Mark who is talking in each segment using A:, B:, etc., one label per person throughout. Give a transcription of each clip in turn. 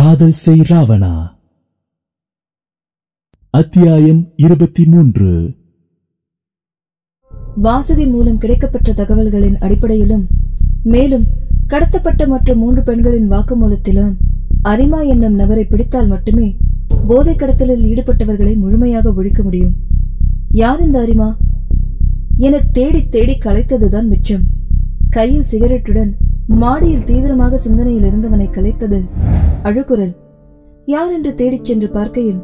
A: காதல் செய் ராவணா. அத்தியாயம் இருபத்தி மூன்று
B: வாசுகி மூலம் கிடைக்கப்பட்ட தகவல்களின் அடிப்படையிலும் மேலும் கடத்தப்பட்ட மற்ற மூன்று பெண்களின் வாக்குமூலத்திலும் அரிமா என்னும் நபரை பிடித்தால் மட்டுமே போதை கடத்தலில் ஈடுபட்டவர்களை முழுமையாக ஒழிக்க முடியும். யார் இந்த அரிமா? என தேடி தேடி கலைத்ததுதான் மிச்சம். கையில் சிகரெட்டுடன் மாடியில் தீவிரமாக சிந்தனையில் இருந்தவனை கலைத்தது அழுகுரல். யார் என்று தேடிச் சென்று பார்க்கையில்.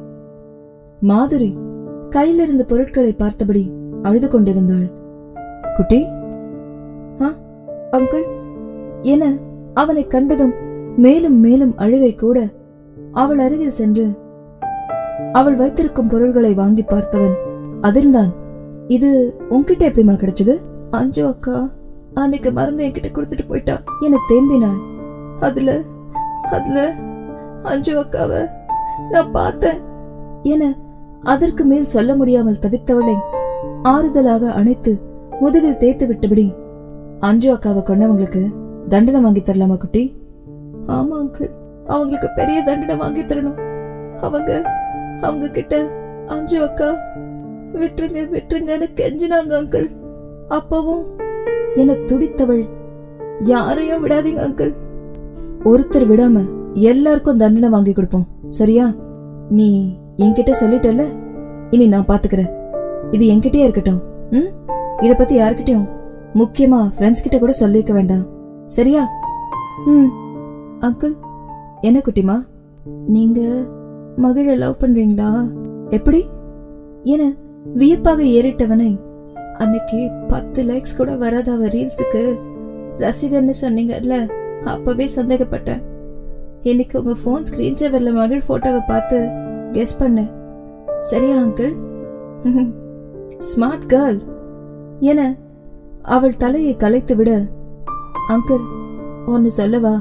B: மாதுரி கையில் இருந்த பொருட்களை பார்த்தபடி அழுது கொண்டிருந்தாள். குட்டி? ஆ அங்கிள். என அவனை கண்டதும் மேலும் மேலும் அழுகை கூட அவள் அருகில் சென்று அவள் வைத்திருக்கும் பொருள்களை வாங்கி பார்த்தவன் அதிர்ந்தான். இது உன்கிட்ட எப்படிமா கிடைச்சது? அஞ்சு அக்கா. அன்னைக்கு மருந்து என்கிட்ட கொடுத்துட்டு போயிட்டா. என தேம்பினாள். அதுல அதுல அஞ்சு அக்காவ நான் பார்த்தேன். என அதற்கு மேல் சொல்ல முடியாமல் தவித்தவளை ஆறுதலாக அணைத்து முதுகில் தேய்த்து விட்டபடி அஞ்சு அக்காவை கொண்டவங்களுக்கு தண்டனை வாங்கி தரலாமா குட்டி? ஆமா அங்கிள் அவங்களுக்கு பெரிய தண்டனை வாங்கி தரணும். அவங்க அவங்க கிட்ட அஞ்சு அக்கா விட்டுருங்க விட்டுருங்கன்னு கெஞ்சினாங்க அங்கிள் அப்பவும் என துடித்தவள். யாரையும் விடாதீங்க அங்கிள் ஒருத்தர் விடாம எல்லாருக்கும் தண்டனை வாங்கி கொடுப்போம். சரியா? நீ என்கிட்ட சொல்லிட்டல்ல? இனி நான் பாத்துக்கிறேன். இது என்கிட்டயே இருக்கட்டும். ம்? இத பத்தி யார்கிட்டயும் முக்கியமா ஃப்ரெண்ட்ஸ் கிட்ட கூட சொல்லிக்க வேண்டாம். சரியா? ம். அங்கிள் என்ன குட்டிமா? நீங்க மகிழ லவ் பண்றீங்களா? எப்படி? என வியப்பாக ஏறிட்டவனை அன்னைக்கு பத்து லைக்ஸ் கூட வராத அவ ரீல்ஸுக்கு ரசிகர்னு சொன்னீங்கல்ல அப்பவே சந்தேகப்பட்டேன். இன்னைக்கு உங்க ஃபோன் ஸ்கிரீன் சேவர்ல மகள் போட்டோவை பார்த்து கெஸ் பண்ணேன் சரியா அங்கிள் ஸ்மார்ட் கேர்ள் என அவள் தலையை கலைத்து விட அங்கிள் ஒன்னு சொல்லவா?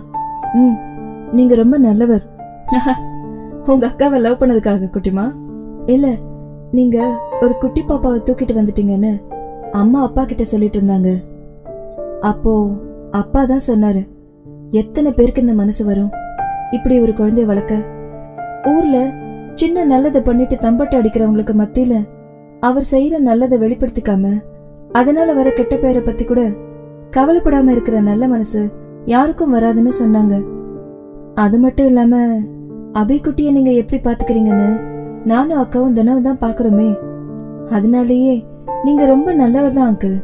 B: ம் நீங்க ரொம்ப நல்லவர். உங்க அக்காவை லவ் பண்ணதுக்காக குட்டிமா. இல்ல நீங்க ஒரு குட்டி பாப்பாவை தூக்கிட்டு வந்துட்டீங்கன்னு அம்மா அப்பா கிட்ட சொல்லிட்டு இருந்தாங்க. அப்போ அப்பா தான் சொன்னாரு எத்தனை பேருக்கு இந்த மனசு வரும்? இப்படி ஒரு குழந்தைய வளர்க்க. ஊர்ல சின்ன நல்லதை பண்ணிட்டு தம்பட்டை அடிக்கிறவங்களுக்கு மத்தியில அவர் செய்யற நல்லதை வெளிப்படுத்திக்காம அதனால வர கெட்ட பேரை பத்தி கூட கவலைப்படாம இருக்கிற நல்ல மனசு யாருக்கும் வராதுன்னு சொன்னாங்க. அது மட்டும் இல்லாம அபிக்குட்டிய நீங்க எப்படி பாத்துக்கிறீங்கன்னு நானும் அக்காவும் தினம் தான் பாக்குறோமே. அதனாலேயே நீங்க ரொம்ப நல்லவர் தான் அங்கிள்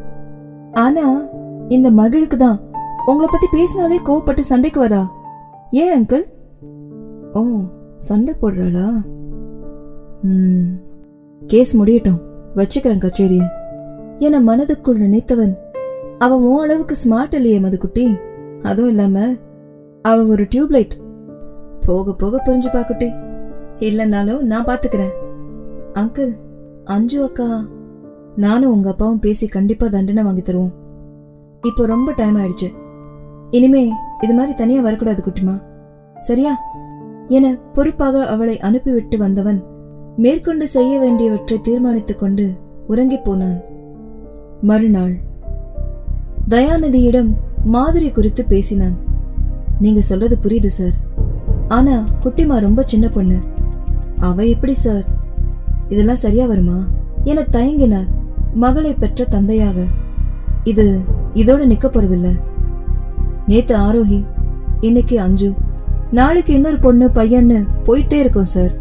B: ஆனா இந்த மகளுக்கு தான். உங்களை பத்தி பேசினாலே கோவப்பட்டு சண்டைக்கு வரா. ஏன் அங்கிள் ஓ சண்டை போடுறாளா? ம். கேஸ் முடியட்டும். வச்சுக்கிறேன் கச்சேரிய. என மனதுக்குள் நினைத்தவன். அவன் உன் அளவுக்கு ஸ்மார்ட் இல்லையே மதுக்குட்டி. அதுவும் இல்லாம அவ ஒரு டியூப்லைட் போக போக புரிஞ்சு பாக்குட்டி இல்லைன்னாலும் நான் பாத்துக்கிறேன். அங்கிள் அஞ்சு அக்கா. நானும் உங்க அப்பாவும் பேசி கண்டிப்பா தண்டனை வாங்கி தருவோம். இப்போ ரொம்ப டைம் ஆயிடுச்சு. இனிமே இது மாதிரி தனியா வரக்கூடாது குட்டிமா. சரியா? என பொறுப்பாக அவளை அனுப்பிவிட்டு வந்தவன் மேற்கொண்டு செய்ய வேண்டியவற்றை தீர்மானித்துக் கொண்டு உறங்கிப் போனான். மறுநாள் தயாநிதியிடம் மாதிரி குறித்து பேசினான். நீங்க சொல்றது புரியுது சார். ஆனா குட்டிமா ரொம்ப சின்ன பொண்ணு. அவ எப்படி சார்? இதெல்லாம் சரியா வருமா? என தயங்கினார். மகளை பெற்ற தந்தையாக. இது இதோட நிக்க போறதில்ல. நேத்து ஆரோஹி இன்னைக்கு அஞ்சு. நாளைக்கு இன்னொரு பொண்ணு பையன்னு போயிட்டே இருக்கும் சார்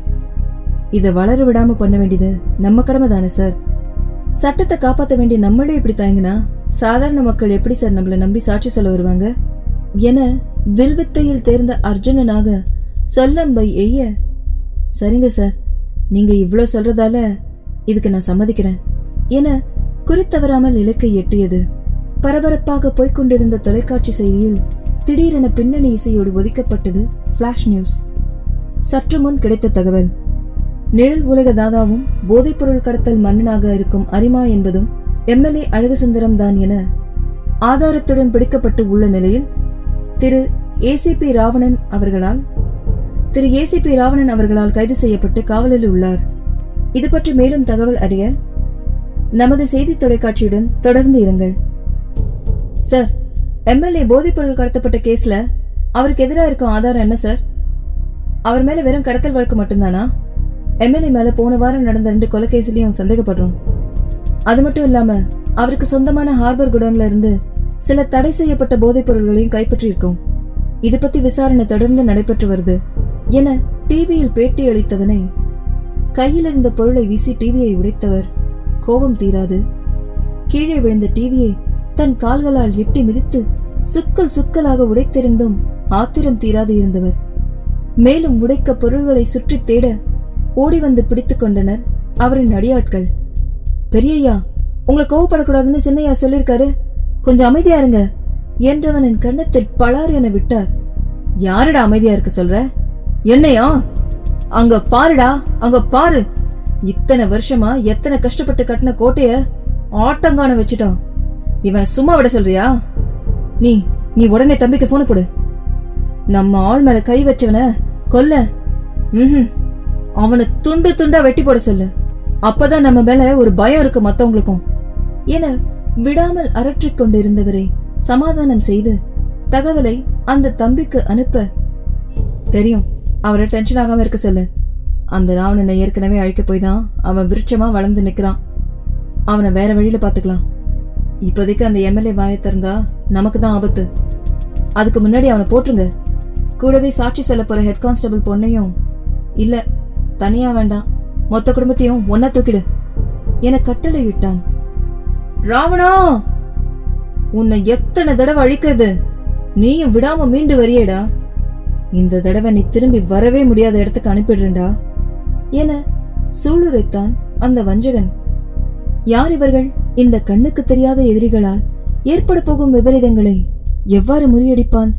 B: இதை வளர விடாம பண்ண வேண்டியது நம்ம கடமை தானே சார் சட்டத்தை காப்பாற்ற வேண்டிய நம்மளே இப்படி தாங்கினா சாதாரண மக்கள் எப்படி சார் நம்மள நம்பி சாட்சி சொல்ல வருவாங்க? என வில்வித்தையில் தேர்ந்த அர்ஜுனனாக சொல்லம்பை எய்ய சரிங்க சார் நீங்க இவ்வளோ சொல்றதால இதுக்கு நான் சம்மதிக்கிறேன். என குறித்தவராமல் இலக்கை எட்டியது. பரபரப்பாக போய்க் கொண்டிருந்த தொலைக்காட்சி செய்தியில் திடீரென பின்னணி இசையோடு ஒதுக்கப்பட்டது ஃபிளாஷ் நியூஸ் சற்று முன் கிடைத்த தகவல். நிழல் உலக தாதாவும் போதைப்பொருள் கடத்தல் மன்னனாக இருக்கும் அரிமா என்பதும் எம்எல்ஏ அழகுசுந்தரம் தான் என ஆதாரத்துடன் பிடிக்கப்பட்டு உள்ள நிலையில் திரு ஏசிபி ராவணன் அவர்களால் திரு ஏசிபி ராவணன் அவர்களால் கைது செய்யப்பட்டு காவலில் உள்ளார். இது பற்றி மேலும் தகவல் அறிய நமது செய்தி தொலைக்காட்சியுடன் தொடர்ந்து இருங்கள். சார் எம்எல்ஏ போதைப்பொருள் கடத்தப்பட்ட கேஸ்ல அவருக்கு எதிராக இருக்கும் ஆதாரம் என்ன சார்? அவர் மேல வெறும் கடத்தல் வழக்கு மட்டும்தானா? எம்எல்ஏ மேல போன வாரம் நடந்த ரெண்டு கொலை கேஸ்லயும் சந்தேகப்படுறோம். அது மட்டும் இல்லாம அவருக்கு சொந்தமான ஹார்பர் குடோன்ல இருந்து சில தடை செய்யப்பட்ட போதைப் பொருள்களையும் கைப்பற்றியிருக்கோம். இது பத்தி விசாரணை தொடர்ந்து நடைபெற்று வருது என டிவியில் பேட்டி அளித்தவனை கையில் இருந்த பொருளை வீசி டிவியை உடைத்தவர் கோபம் தீராது. கீழே விழுந்த டிவியை தன் கால்களால் எட்டி மிதித்து சுக்கல் சுக்கலாக உடைத்திருந்தும் ஆத்திரம் தீராது இருந்தவர். மேலும் உடைக்க பொருள்களை சுற்றி தேட ஓடி வந்து பிடித்து கொண்டனர் அவரின் அடியாட்கள். பெரியய்யா உங்களை கோவப்படக்கூடாதுன்னு சின்னையா சொல்லிருக்காரு கொஞ்சம் அமைதியா இருங்க என்றவனின் கன்னத்தில் பலார் என விட்டார். யாருடா அமைதியா இருக்க சொல்ற? என்னையா? அங்க பாருடா அங்க பாரு. இத்தனை வருஷமா எத்தனை கஷ்டப்பட்டு கட்டின கோட்டைய ஆட்டங்கான வச்சுட்டான். இவனை சும்மா விட சொல்றியா? நீ நீ உடனே தம்பிக்கு போன போடு. நம்ம ஆள் மேல கை வச்சவன கொல்ல. ம்ஹும். அவனை துண்டு துண்டா வெட்டி போட சொல்லு. அப்பதான் நம்ம மேல ஒரு பயம் இருக்கு மத்தவங்களுக்கும். என விடாமல் அரற்றிக் கொண்டிருந்தவரை சமாதானம் செய்து தகவலை அந்த தம்பிக்கு அனுப்ப தெரியும். அவரை டென்ஷன் ஆகாம இருக்க சொல்லு. அந்த ராவணனை ஏற்கனவே அழிக்க போய் தான் அவன் விருட்சமா வளர்ந்து நிக்கிறான் அவனை வேற வழியில பாத்துக்கலாம் இப்போதைக்கு அந்த எம்எல்ஏ வாயை திறந்தா நமக்கு தான் ஆபத்து. அதுக்கு முன்னாடி அவனை போட்டுருங்க. கூடவே சாட்சி சொல்ல போற ஹெட் கான்ஸ்டபிள் பொண்ணையும் இல்ல தனியா வேண்டாம். மொத்த குடும்பத்தையும் ஒன்னா தூக்கிடு. என கட்டளையிட்டான். ராவணா! உன்னை எத்தனை தடவை அழிக்கிறது? நீயும் விடாம மீண்டு வரியேடா. இந்த தடவை நீ திரும்பி வரவே முடியாத இடத்துக்கு அனுப்பிடுறேன்டா. என சூளுரைத்தான் அந்த வஞ்சகன். யார் இவர்கள்? இந்த கண்ணுக்கு தெரியாத எதிரிகளால் ஏற்பட போகும் விபரீதங்களை எவ்வாறு முறியடிப்பான்?